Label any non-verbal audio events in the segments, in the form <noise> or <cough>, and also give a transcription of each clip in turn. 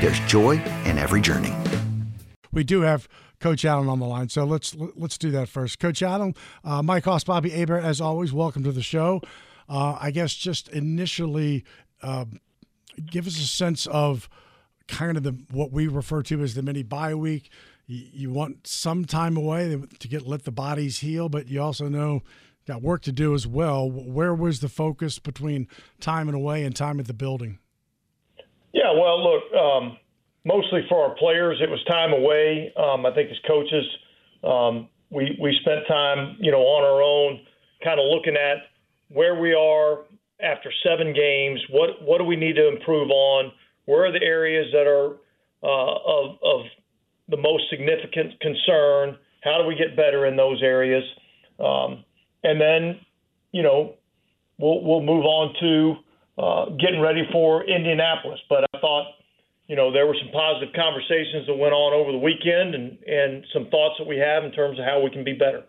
there's joy in every journey. We do have Coach Allen on the line, so let's let's do that first. Coach Allen, uh, Mike Hoss, Bobby Hebert, as always, welcome to the show. Uh, I guess just initially, uh, give us a sense of kind of the what we refer to as the mini bye week. You, you want some time away to get let the bodies heal, but you also know got work to do as well. Where was the focus between time and away and time at the building? Yeah, well, look, um, mostly for our players, it was time away. Um, I think as coaches, um, we we spent time, you know, on our own, kind of looking at where we are after seven games. What what do we need to improve on? Where are the areas that are uh, of, of the most significant concern? How do we get better in those areas? Um, and then, you know, we'll we'll move on to uh, getting ready for Indianapolis. But I thought, you know, there were some positive conversations that went on over the weekend, and and some thoughts that we have in terms of how we can be better.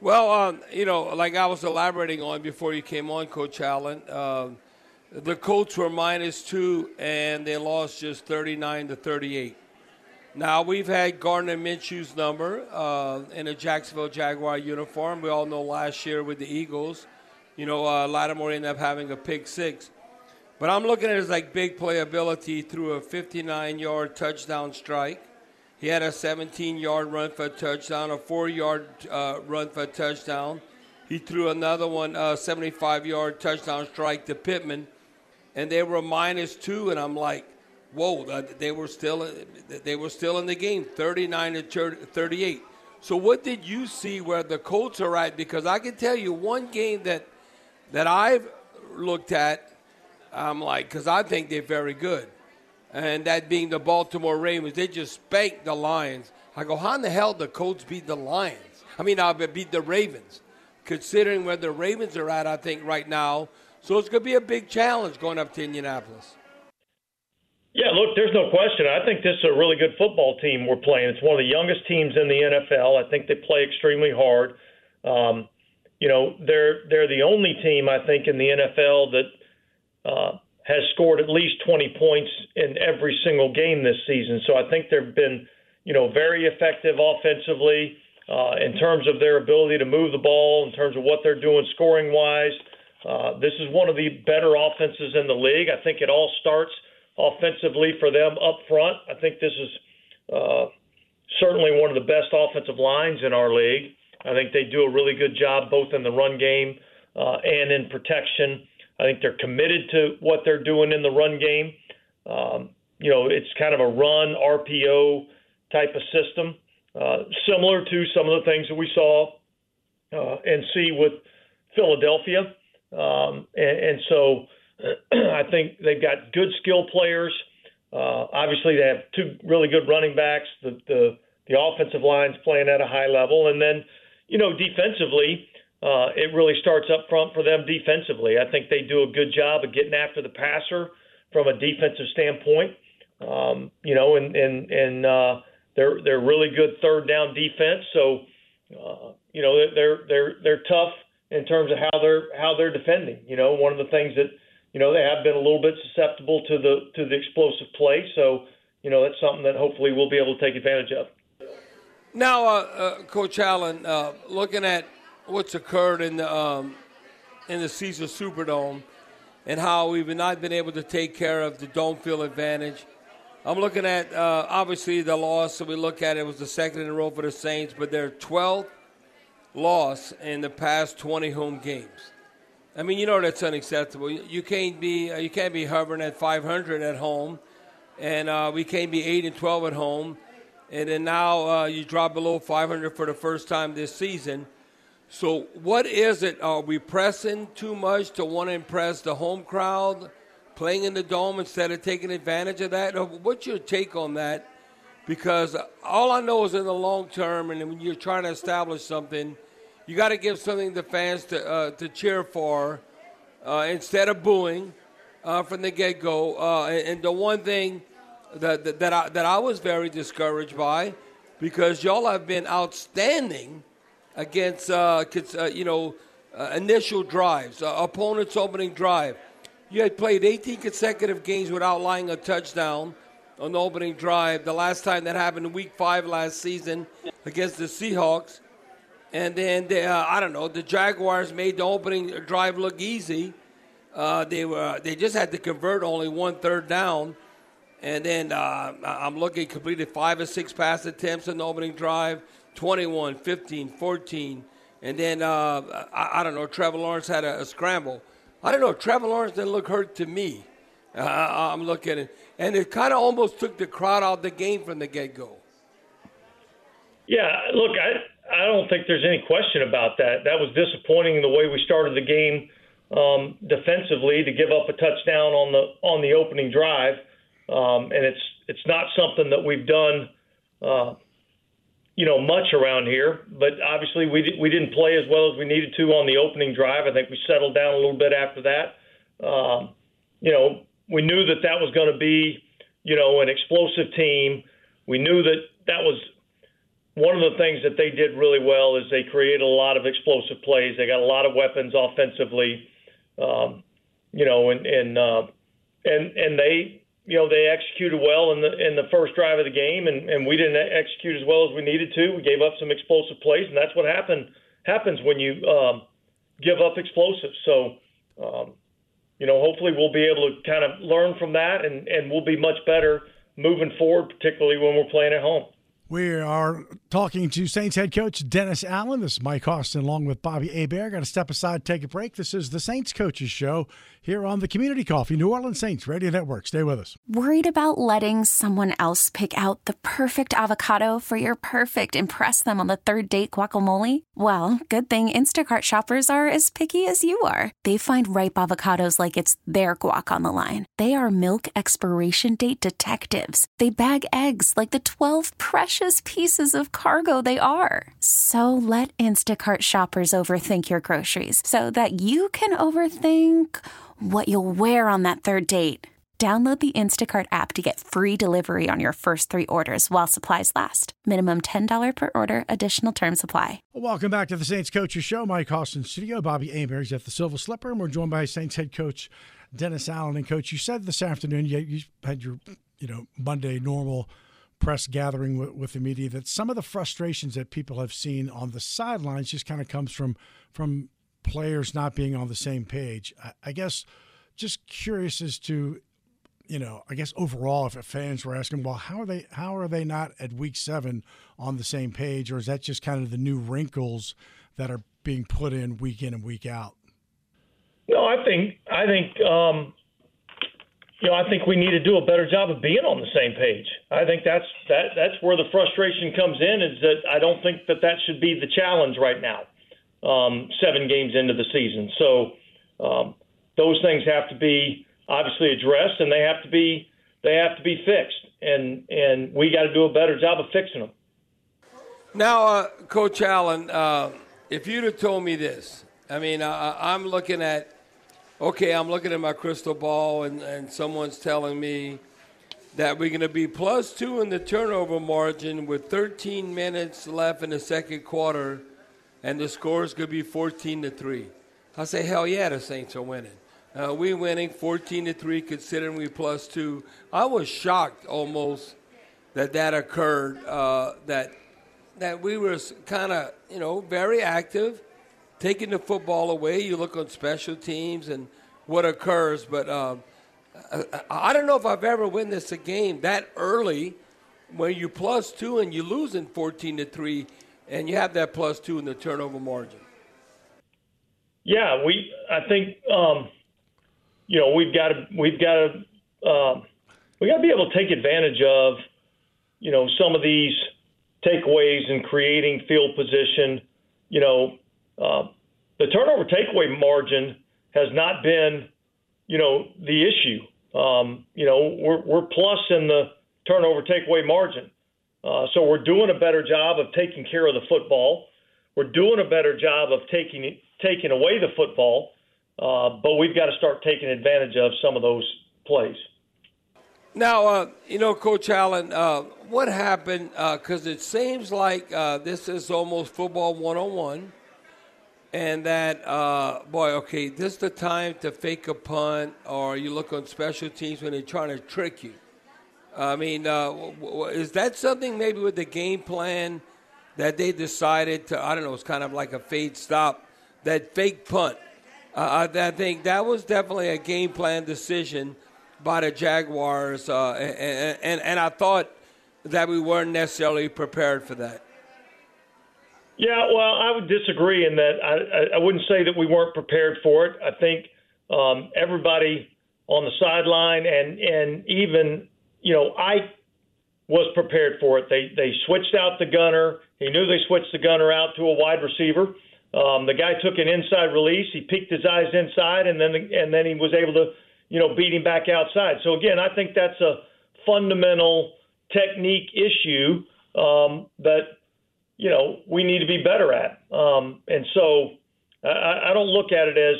Well, um, you know, like I was elaborating on before you came on, Coach Allen. Uh, the Colts were minus two, and they lost just 39 to 38. Now we've had Gardner Minshew's number uh, in a Jacksonville Jaguar uniform. We all know last year with the Eagles, you know, uh, Lattimore ended up having a pick six. But I'm looking at his like big playability through a 59-yard touchdown strike. He had a 17-yard run for a touchdown, a four-yard uh, run for a touchdown. He threw another one, a 75-yard touchdown strike to Pittman and they were minus two, and I'm like, whoa, they were still they were still in the game, 39 to 38. So what did you see where the Colts are at? Because I can tell you one game that that I've looked at, I'm like, because I think they're very good, and that being the Baltimore Ravens, they just spanked the Lions. I go, how in the hell the Colts beat the Lions? I mean, I beat the Ravens, considering where the Ravens are at. I think right now so it's going to be a big challenge going up to Indianapolis. Yeah, look, there's no question. I think this is a really good football team we're playing. It's one of the youngest teams in the NFL. I think they play extremely hard. Um, you know, they're they're the only team I think in the NFL that uh, has scored at least 20 points in every single game this season. So I think they've been, you know, very effective offensively uh, in terms of their ability to move the ball, in terms of what they're doing scoring wise. Uh, this is one of the better offenses in the league. I think it all starts offensively for them up front. I think this is uh, certainly one of the best offensive lines in our league. I think they do a really good job both in the run game uh, and in protection. I think they're committed to what they're doing in the run game. Um, you know, it's kind of a run RPO type of system, uh, similar to some of the things that we saw uh, and see with Philadelphia. Um, and, and so <clears throat> I think they've got good skill players. Uh, obviously, they have two really good running backs. The, the the offensive line's playing at a high level, and then you know defensively, uh, it really starts up front for them defensively. I think they do a good job of getting after the passer from a defensive standpoint. Um, you know, and and and uh, they're they're really good third down defense. So uh, you know they're they're they're tough in terms of how they're how they're defending. You know, one of the things that you know they have been a little bit susceptible to the to the explosive play. So you know that's something that hopefully we'll be able to take advantage of. Now, uh, uh, Coach Allen, uh, looking at what's occurred in the um, in the Caesars Superdome and how we've not been able to take care of the dome field advantage. I'm looking at uh, obviously the loss. So we look at it was the second in a row for the Saints, but their 12th loss in the past 20 home games. I mean, you know that's unacceptable. You can't be uh, you can't be hovering at 500 at home, and uh, we can't be eight and 12 at home, and then now uh, you drop below 500 for the first time this season. So, what is it? Are we pressing too much to want to impress the home crowd, playing in the dome instead of taking advantage of that? What's your take on that? Because all I know is in the long term, and when you're trying to establish something, you got to give something to fans to uh, to cheer for uh, instead of booing uh, from the get go. Uh, and, and, the one thing that that, that I, that I was very discouraged by, because y'all have been outstanding against uh, uh, you know initial drives, opponent's opening drive. You had played 18 consecutive games without lying a touchdown on the opening drive. The last time that happened in Week Five last season against the Seahawks. And then the, uh, I don't know. The Jaguars made the opening drive look easy. Uh, they were they just had to convert only one third down, and then uh, I'm looking completed five or six pass attempts in the opening drive, 21, 15, 14, and then uh, I, I, don't know. Trevor Lawrence had a, a, scramble. I don't know. Trevor Lawrence didn't look hurt to me. Uh, I'm looking at it, and it kind of almost took the crowd out of the game from the get go. Yeah, look, I I don't think there's any question about that. That was disappointing the way we started the game um, defensively to give up a touchdown on the on the opening drive, um, and it's it's not something that we've done, uh, you know, much around here. But obviously we we didn't play as well as we needed to on the opening drive. I think we settled down a little bit after that. Um, you know, we knew that that was going to be, you know, an explosive team. We knew that that was one of the things that they did really well is they created a lot of explosive plays. They got a lot of weapons offensively, um, you know, and and uh, and and they you know they executed well in the in the first drive of the game, and and we didn't execute as well as we needed to. We gave up some explosive plays, and that's what happened happens when you um, give up explosives. So. Um, you know, hopefully we'll be able to kind of learn from that, and, and we'll be much better moving forward, particularly when we're playing at home. We are talking to Saints head coach Dennis Allen. This is Mike Austin along with Bobby Hebert. Got to step aside, take a break. This is the Saints Coaches Show here on the Community Coffee New Orleans Saints Radio Network. Stay with us. Worried about letting someone else pick out the perfect avocado for your perfect impress them on the third date guacamole? Well, good thing Instacart shoppers are as picky as you are. They find ripe avocados like it's their guac on the line. They are milk expiration date detectives. They bag eggs like the 12 precious pieces of cargo they are. So let Instacart shoppers overthink your groceries so that you can overthink what you'll wear on that third date. Download the Instacart app to get free delivery on your first three orders while supplies last. Minimum $10 per order, additional term supply. Welcome back to the Saints Coaches Show. Mike Hoss in studio. Bobby Hebert's at the Silver Slipper, and we're joined by Saints head coach Dennis Allen. And, coach, you said this afternoon you, you had your you know Monday normal press gathering with, with the media that some of the frustrations that people have seen on the sidelines just kind of comes from from players not being on the same page. I, I guess just curious as to you know, I guess overall, if fans were asking, well, how are they? How are they not at week seven on the same page, or is that just kind of the new wrinkles that are being put in week in and week out? No, I think I think um, you know I think we need to do a better job of being on the same page. I think that's that that's where the frustration comes in. Is that I don't think that that should be the challenge right now um, seven games into the season. So um, those things have to be obviously addressed, and they have to be they have to be fixed, and and we got to do a better job of fixing them. Now, uh, Coach Allen, uh, if you'd have told me this, I mean, I'm looking at okay, I'm looking at my crystal ball, and, and someone's telling me that we're going to be plus two in the turnover margin with 13 minutes left in the second quarter, and the score is going to be 14 to three. I say, hell yeah, the Saints are winning. Uh, we winning 14 to three, considering we plus two. I was shocked almost that that occurred. Uh, that that we were kind of you know very active, taking the football away. You look on special teams and what occurs, but. Um, I don't know if I've ever witnessed a game that early when you plus two and you lose in 14 to 3 and you have that plus two in the turnover margin. Yeah, we. I think um, you know we've got to we've got to uh, we got to be able to take advantage of you know some of these takeaways and creating field position. You know, uh, the turnover takeaway margin has not been you know, the issue. Um, you know, we're, we're plus in the turnover takeaway margin. Uh, so we're doing a better job of taking care of the football. We're doing a better job of taking taking away the football, uh, but we've got to start taking advantage of some of those plays. Now, uh, you know, Coach Allen, uh, what happened? Because uh, it seems like uh, this is almost football 101 and that uh, boy, okay, this is the time to fake a punt, or you look on special teams when they're trying to trick you. I mean, uh, is that something maybe with the game plan that they decided to? I don't know. It's kind of like a fade stop. That fake punt. Uh, I think that was definitely a game plan decision by the Jaguars, uh, and, and and I thought that we weren't necessarily prepared for that. Yeah, well, I would disagree in that I, I wouldn't say that we weren't prepared for it. I think um, everybody on the sideline and and even you know I was prepared for it. They they switched out the gunner. He knew they switched the gunner out to a wide receiver. Um, the guy took an inside release. He peeked his eyes inside, and then the, and then he was able to you know beat him back outside. So again, I think that's a fundamental technique issue um, that you know we need to be better at. Um, and so I, I don't look at it as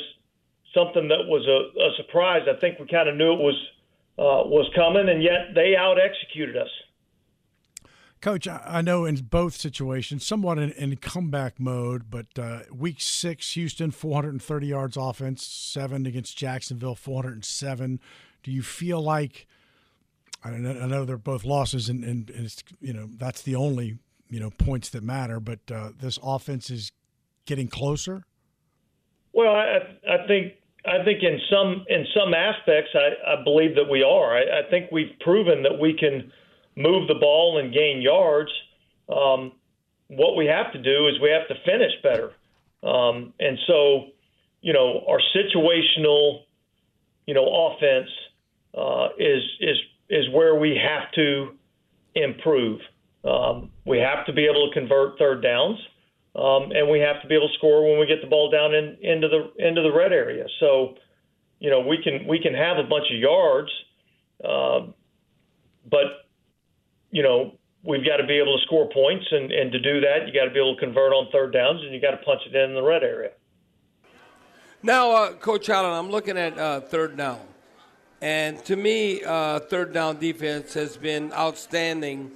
something that was a, a surprise. I think we kind of knew it was uh, was coming, and yet they out executed us. Coach, I know in both situations, somewhat in, in comeback mode, but uh, week six, Houston, 430 yards offense, seven against Jacksonville, 407. Do you feel like, I know, I know they're both losses, and, and, and you know that's the only you know points that matter. But uh, this offense is getting closer. Well, I, I think I think in some in some aspects, I, I believe that we are. I, I think we've proven that we can move the ball and gain yards. Um, what we have to do is we have to finish better. Um, and so, you know, our situational, you know, offense uh, is is is where we have to improve. Um, we have to be able to convert third downs, um, and we have to be able to score when we get the ball down in, into the into the red area. So, you know, we can we can have a bunch of yards, uh, but you know we've got to be able to score points, and, and to do that, you got to be able to convert on third downs, and you got to punch it in, in the red area. Now, uh, Coach Allen, I'm looking at uh, third down. And to me, uh, third down defense has been outstanding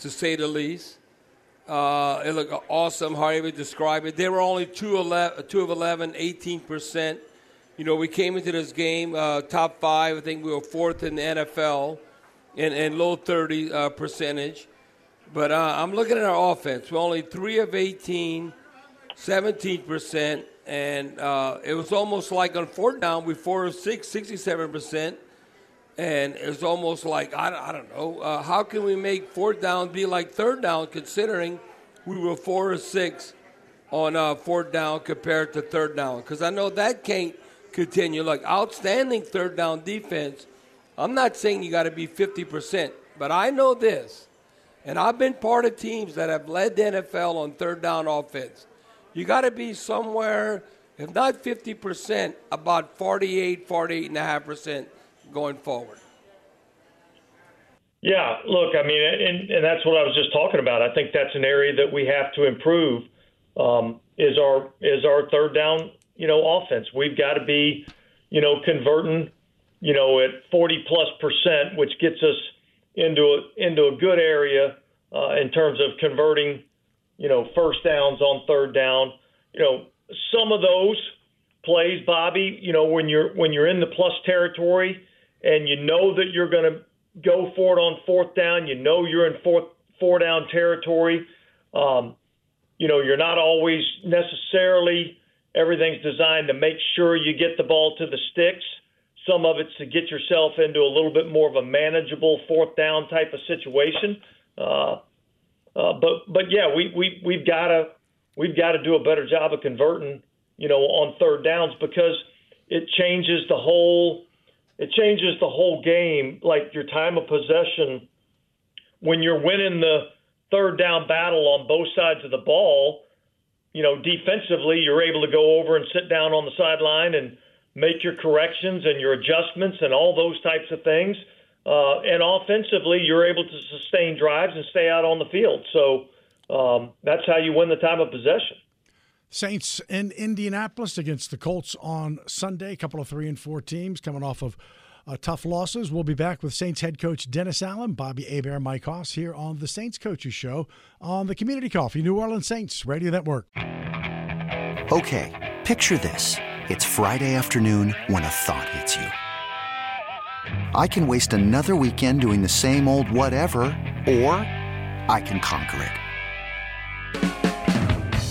to say the least. Uh, it looked awesome, how you describe it. They were only 2, 11, 2 of 11, 18%. You know, we came into this game uh, top five. I think we were fourth in the NFL and, in low 30 uh, percentage. But uh, I'm looking at our offense. We're only 3 of 18, 17%. And uh, it was almost like on fourth down, we 4 of 6, 67% and it's almost like I, I don't know uh, how can we make fourth down be like third down considering we were four or six on uh, fourth down compared to third down because I know that can't continue. Like outstanding third down defense. I'm not saying you got to be 50%, but I know this, and I've been part of teams that have led the NFL on third down offense. You got to be somewhere, if not 50%, about 48, 48.5% going forward? Yeah, look, I mean, and, and that's what I was just talking about. I think that's an area that we have to improve. Um, is our is our third down, you know, offense? We've got to be, you know, converting, you know, at 40 plus percent, which gets us, into a into a good area uh, in terms of converting, you know, first downs on third down. You know, some of those plays, Bobby. You know, when you're when you're in the plus territory and you know that you're going to go for it on fourth down, you know you're in fourth four down territory. Um, you know, you're not always necessarily everything's designed to make sure you get the ball to the sticks. Some of it's to get yourself into a little bit more of a manageable fourth down type of situation. Uh, uh, but but yeah, we we we've got to we've got to do a better job of converting, you know, on third downs because it changes the whole it changes the whole game. Like your time of possession when you're winning the third down battle on both sides of the ball, you know, defensively, you're able to go over and sit down on the sideline and make your corrections and your adjustments and all those types of things. Uh, and offensively, you're able to sustain drives and stay out on the field. So um, that's how you win the time of possession. Saints in Indianapolis against the Colts on Sunday. A couple of three and four teams coming off of uh, tough losses. We'll be back with Saints head coach Dennis Allen, Bobby Hebert, Mike Hoss here on the Saints Coaches Show on the Community Coffee New Orleans Saints Radio Network. Okay, picture this. It's Friday afternoon when a thought hits you. I can waste another weekend doing the same old whatever, or I can conquer it.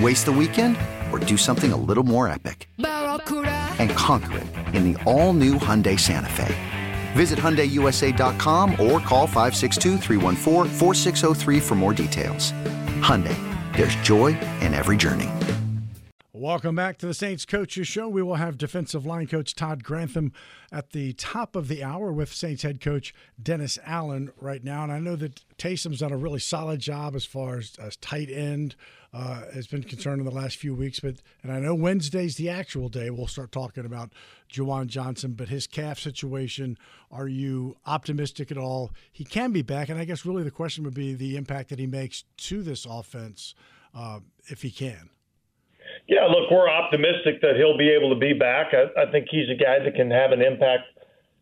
Waste the weekend or do something a little more epic? And conquer it in the all new Hyundai Santa Fe. Visit HyundaiUSA.com or call 562 for more details. Hyundai, there's joy in every journey. Welcome back to the Saints Coaches Show. We will have defensive line coach Todd Grantham at the top of the hour with Saints head coach Dennis Allen right now. And I know that Taysom's done a really solid job as far as, as tight end uh, has been concerned in the last few weeks. But and I know Wednesday's the actual day. We'll start talking about Juwan Johnson, but his calf situation. Are you optimistic at all? He can be back, and I guess really the question would be the impact that he makes to this offense uh, if he can. Yeah, look, we're optimistic that he'll be able to be back. I, I think he's a guy that can have an impact,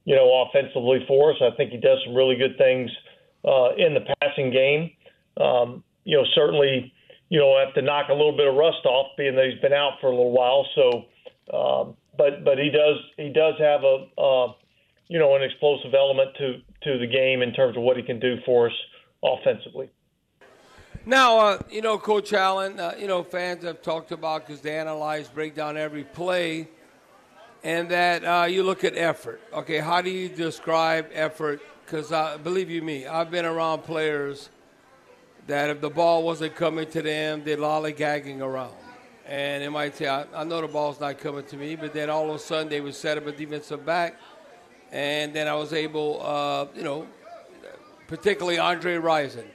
you know, offensively for us. I think he does some really good things uh, in the passing game. Um, you know, certainly you know, have to knock a little bit of rust off, being that he's been out for a little while. So, um, but but he does he does have a uh, you know an explosive element to to the game in terms of what he can do for us offensively. Now, uh, you know, Coach Allen, uh, you know, fans have talked about because they analyze, break down every play, and that uh, you look at effort. Okay, how do you describe effort? Because believe you me, I've been around players that if the ball wasn't coming to them, they're lollygagging around. And they might say, I, I know the ball's not coming to me, but then all of a sudden they would set up a defensive back. And then I was able, uh, you know, particularly Andre Rison,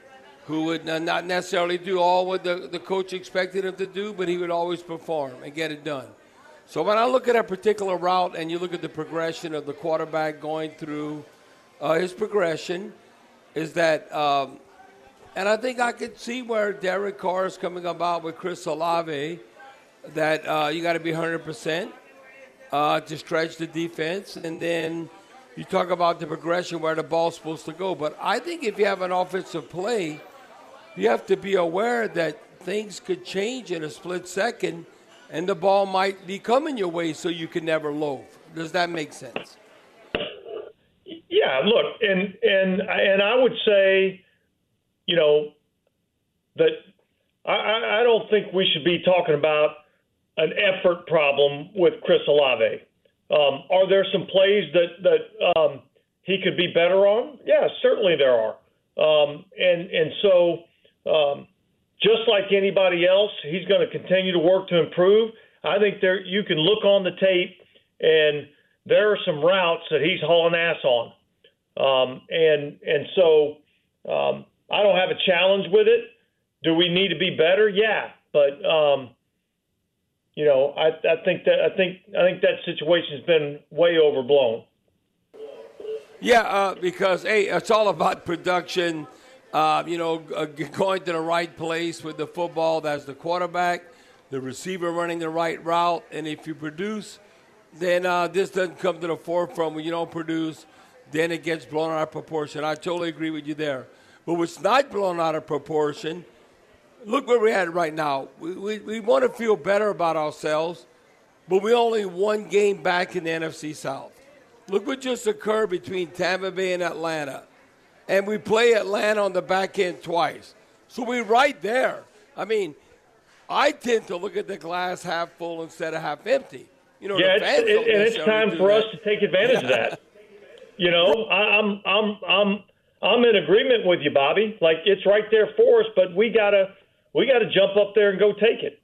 who would not necessarily do all what the, the coach expected him to do, but he would always perform and get it done. So when I look at a particular route and you look at the progression of the quarterback going through uh, his progression, is that um, and I think I could see where Derek Carr is coming about with Chris Olave, that uh, you got to be 100% uh, to stretch the defense. And then you talk about the progression where the ball's supposed to go. But I think if you have an offensive play, you have to be aware that things could change in a split second and the ball might be coming your way so you can never loaf. Does that make sense? Yeah, look, and and and I would say you know, that I, I don't think we should be talking about an effort problem with Chris Olave. Um, are there some plays that that um, he could be better on? Yeah, certainly there are. Um, and and so um, just like anybody else, he's going to continue to work to improve. I think there you can look on the tape and there are some routes that he's hauling ass on. Um, and and so Um, I don't have a challenge with it. Do we need to be better? Yeah, but um, you know, I, I think that I think I think that situation's been way overblown. Yeah, uh, because hey, it's all about production. Uh, you know, uh, going to the right place with the football. That's the quarterback, the receiver running the right route, and if you produce, then uh, this doesn't come to the forefront. When you don't produce, then it gets blown out of proportion. I totally agree with you there. But what's not blown out of proportion, look where we're at right now. We, we, we want to feel better about ourselves, but we only one game back in the NFC South. Look what just occurred between Tampa Bay and Atlanta. And we play Atlanta on the back end twice. So we're right there. I mean, I tend to look at the glass half full instead of half empty. You know, yeah, it's, it, and it's time for that. us to take advantage of that. <laughs> You know, I, I'm I'm I'm I'm in agreement with you, Bobby. Like it's right there for us, but we gotta we gotta jump up there and go take it.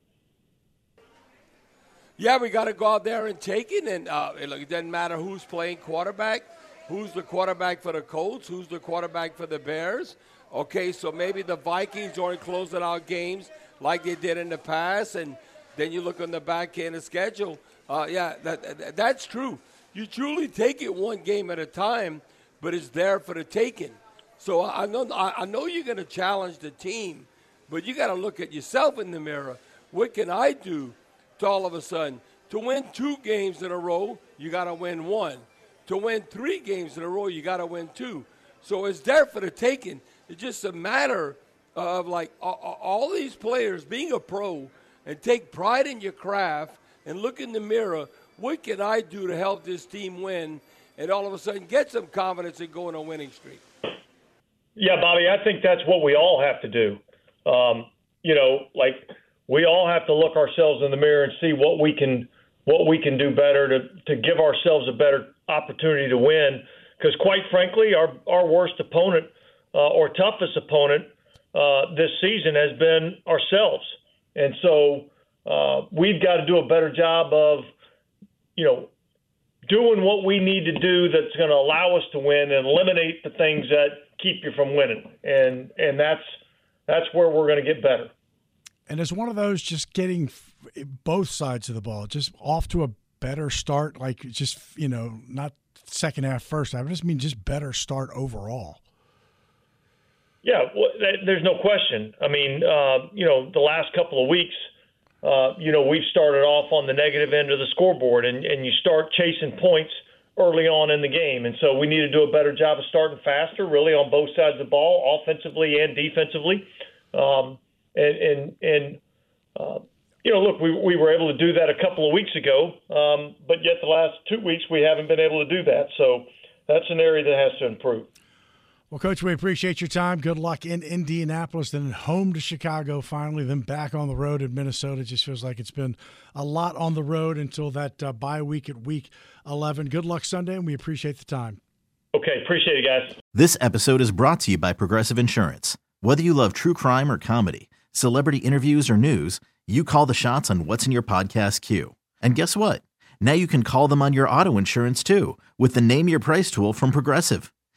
Yeah, we got to go out there and take it. And uh, look, it doesn't matter who's playing quarterback, who's the quarterback for the Colts, who's the quarterback for the Bears. Okay, so maybe the Vikings aren't closing out games like they did in the past, and then you look on the back end of schedule. Uh, yeah, that, that's true. You truly take it one game at a time, but it's there for the taking. So I know I know you're going to challenge the team, but you got to look at yourself in the mirror. What can I do to all of a sudden to win two games in a row? You got to win one. To win three games in a row, you got to win two. So it's there for the taking. It's just a matter of like all these players being a pro and take pride in your craft and look in the mirror. What can I do to help this team win? And all of a sudden get some confidence and go on a winning streak. Yeah, Bobby, I think that's what we all have to do. Um, you know, like we all have to look ourselves in the mirror and see what we can what we can do better to to give ourselves a better opportunity to win. Because quite frankly, our our worst opponent uh, or toughest opponent uh, this season has been ourselves, and so uh, we've got to do a better job of, you know, doing what we need to do that's going to allow us to win and eliminate the things that keep you from winning. And and that's that's where we're going to get better. And it's one of those just getting both sides of the ball just off to a better start, like just you know not second half, first half. I just mean just better start overall. Yeah, well, there's no question. I mean, uh, you know, the last couple of weeks uh, you know, we've started off on the negative end of the scoreboard, and, and you start chasing points early on in the game. And so we need to do a better job of starting faster, really, on both sides of the ball, offensively and defensively. Um, and, and, and uh, you know, look, we, we were able to do that a couple of weeks ago, um, but yet the last two weeks we haven't been able to do that. So that's an area that has to improve. Well, Coach, we appreciate your time. Good luck in Indianapolis, then home to Chicago finally, then back on the road in Minnesota. It just feels like it's been a lot on the road until that uh, bye week at week 11. Good luck Sunday, and we appreciate the time. Okay, appreciate it, guys. This episode is brought to you by Progressive Insurance. Whether you love true crime or comedy, celebrity interviews or news, you call the shots on what's in your podcast queue. And guess what? Now you can call them on your auto insurance too with the Name Your Price tool from Progressive.